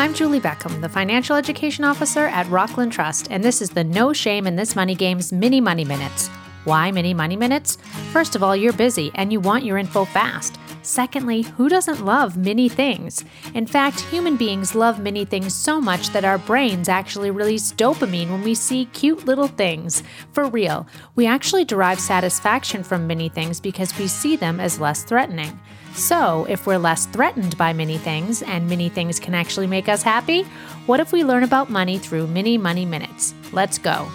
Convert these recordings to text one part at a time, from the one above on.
I'm Julie Beckham, the Financial Education Officer at Rockland Trust, and this is the No Shame in This Money Game's Mini Money Minutes. Why Mini Money Minutes? First of all, you're busy and you want your info fast. Secondly, who doesn't love mini things? In fact, human beings love mini things so much that our brains actually release dopamine when we see cute little things. For real, we actually derive satisfaction from mini things because we see them as less threatening. So, if we're less threatened by many things and many things can actually make us happy, what if we learn about money through mini money minutes? Let's go.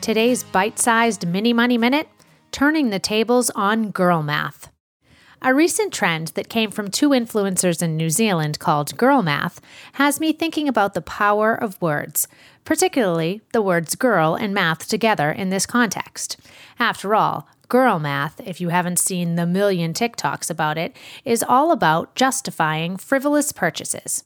Today's bite sized mini money minute turning the tables on girl math. A recent trend that came from two influencers in New Zealand called girl math has me thinking about the power of words, particularly the words girl and math together in this context. After all, girl math, if you haven't seen the million TikToks about it, is all about justifying frivolous purchases.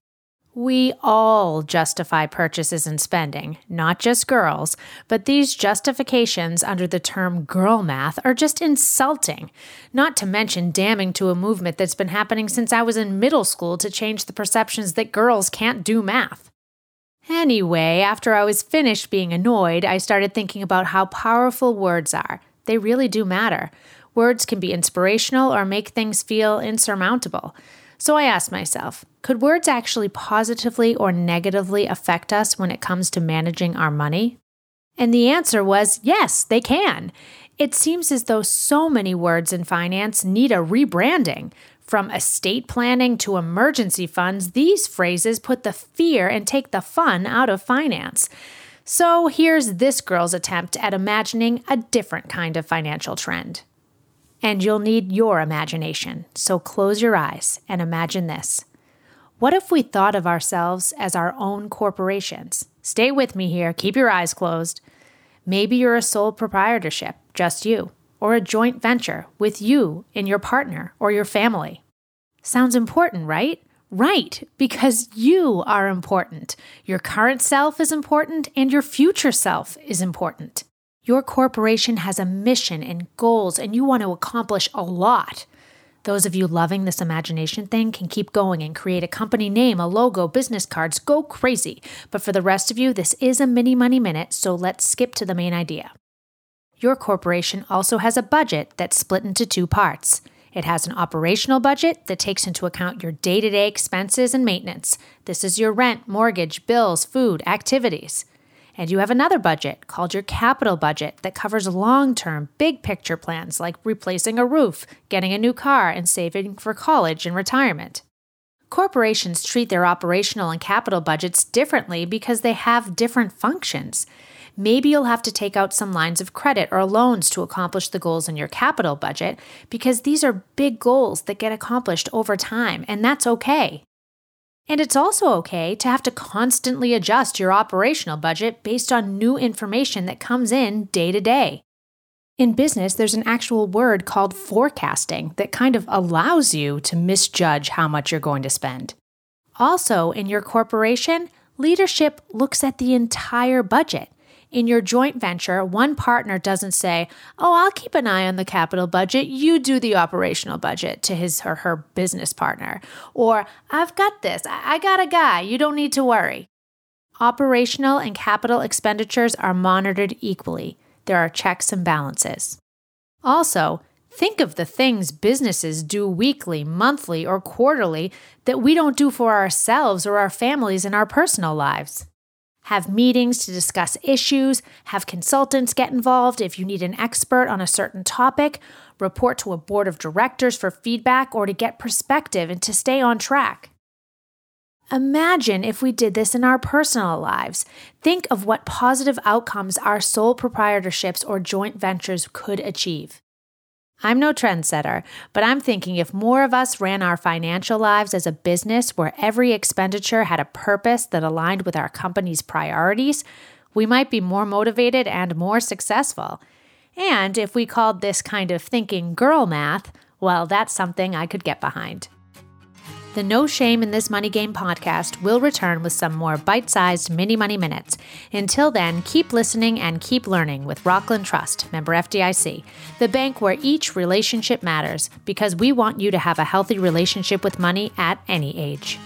We all justify purchases and spending, not just girls, but these justifications under the term girl math are just insulting, not to mention damning to a movement that's been happening since I was in middle school to change the perceptions that girls can't do math. Anyway, after I was finished being annoyed, I started thinking about how powerful words are. They really do matter. Words can be inspirational or make things feel insurmountable. So I asked myself could words actually positively or negatively affect us when it comes to managing our money? And the answer was yes, they can. It seems as though so many words in finance need a rebranding. From estate planning to emergency funds, these phrases put the fear and take the fun out of finance. So here's this girl's attempt at imagining a different kind of financial trend. And you'll need your imagination. So close your eyes and imagine this. What if we thought of ourselves as our own corporations? Stay with me here, keep your eyes closed. Maybe you're a sole proprietorship, just you, or a joint venture with you and your partner or your family. Sounds important, right? Right, because you are important. Your current self is important, and your future self is important. Your corporation has a mission and goals, and you want to accomplish a lot. Those of you loving this imagination thing can keep going and create a company name, a logo, business cards, go crazy. But for the rest of you, this is a mini money minute, so let's skip to the main idea. Your corporation also has a budget that's split into two parts. It has an operational budget that takes into account your day to day expenses and maintenance. This is your rent, mortgage, bills, food, activities. And you have another budget called your capital budget that covers long term, big picture plans like replacing a roof, getting a new car, and saving for college and retirement. Corporations treat their operational and capital budgets differently because they have different functions. Maybe you'll have to take out some lines of credit or loans to accomplish the goals in your capital budget because these are big goals that get accomplished over time, and that's okay. And it's also okay to have to constantly adjust your operational budget based on new information that comes in day to day. In business, there's an actual word called forecasting that kind of allows you to misjudge how much you're going to spend. Also, in your corporation, leadership looks at the entire budget in your joint venture, one partner doesn't say, Oh, I'll keep an eye on the capital budget. You do the operational budget to his or her business partner. Or, I've got this. I got a guy. You don't need to worry. Operational and capital expenditures are monitored equally. There are checks and balances. Also, think of the things businesses do weekly, monthly, or quarterly that we don't do for ourselves or our families in our personal lives have meetings to discuss issues, have consultants get involved if you need an expert on a certain topic, report to a board of directors for feedback or to get perspective and to stay on track. Imagine if we did this in our personal lives. Think of what positive outcomes our sole proprietorships or joint ventures could achieve. I'm no trendsetter, but I'm thinking if more of us ran our financial lives as a business where every expenditure had a purpose that aligned with our company's priorities, we might be more motivated and more successful. And if we called this kind of thinking girl math, well, that's something I could get behind. The No Shame in This Money Game podcast will return with some more bite sized mini money minutes. Until then, keep listening and keep learning with Rockland Trust, member FDIC, the bank where each relationship matters because we want you to have a healthy relationship with money at any age.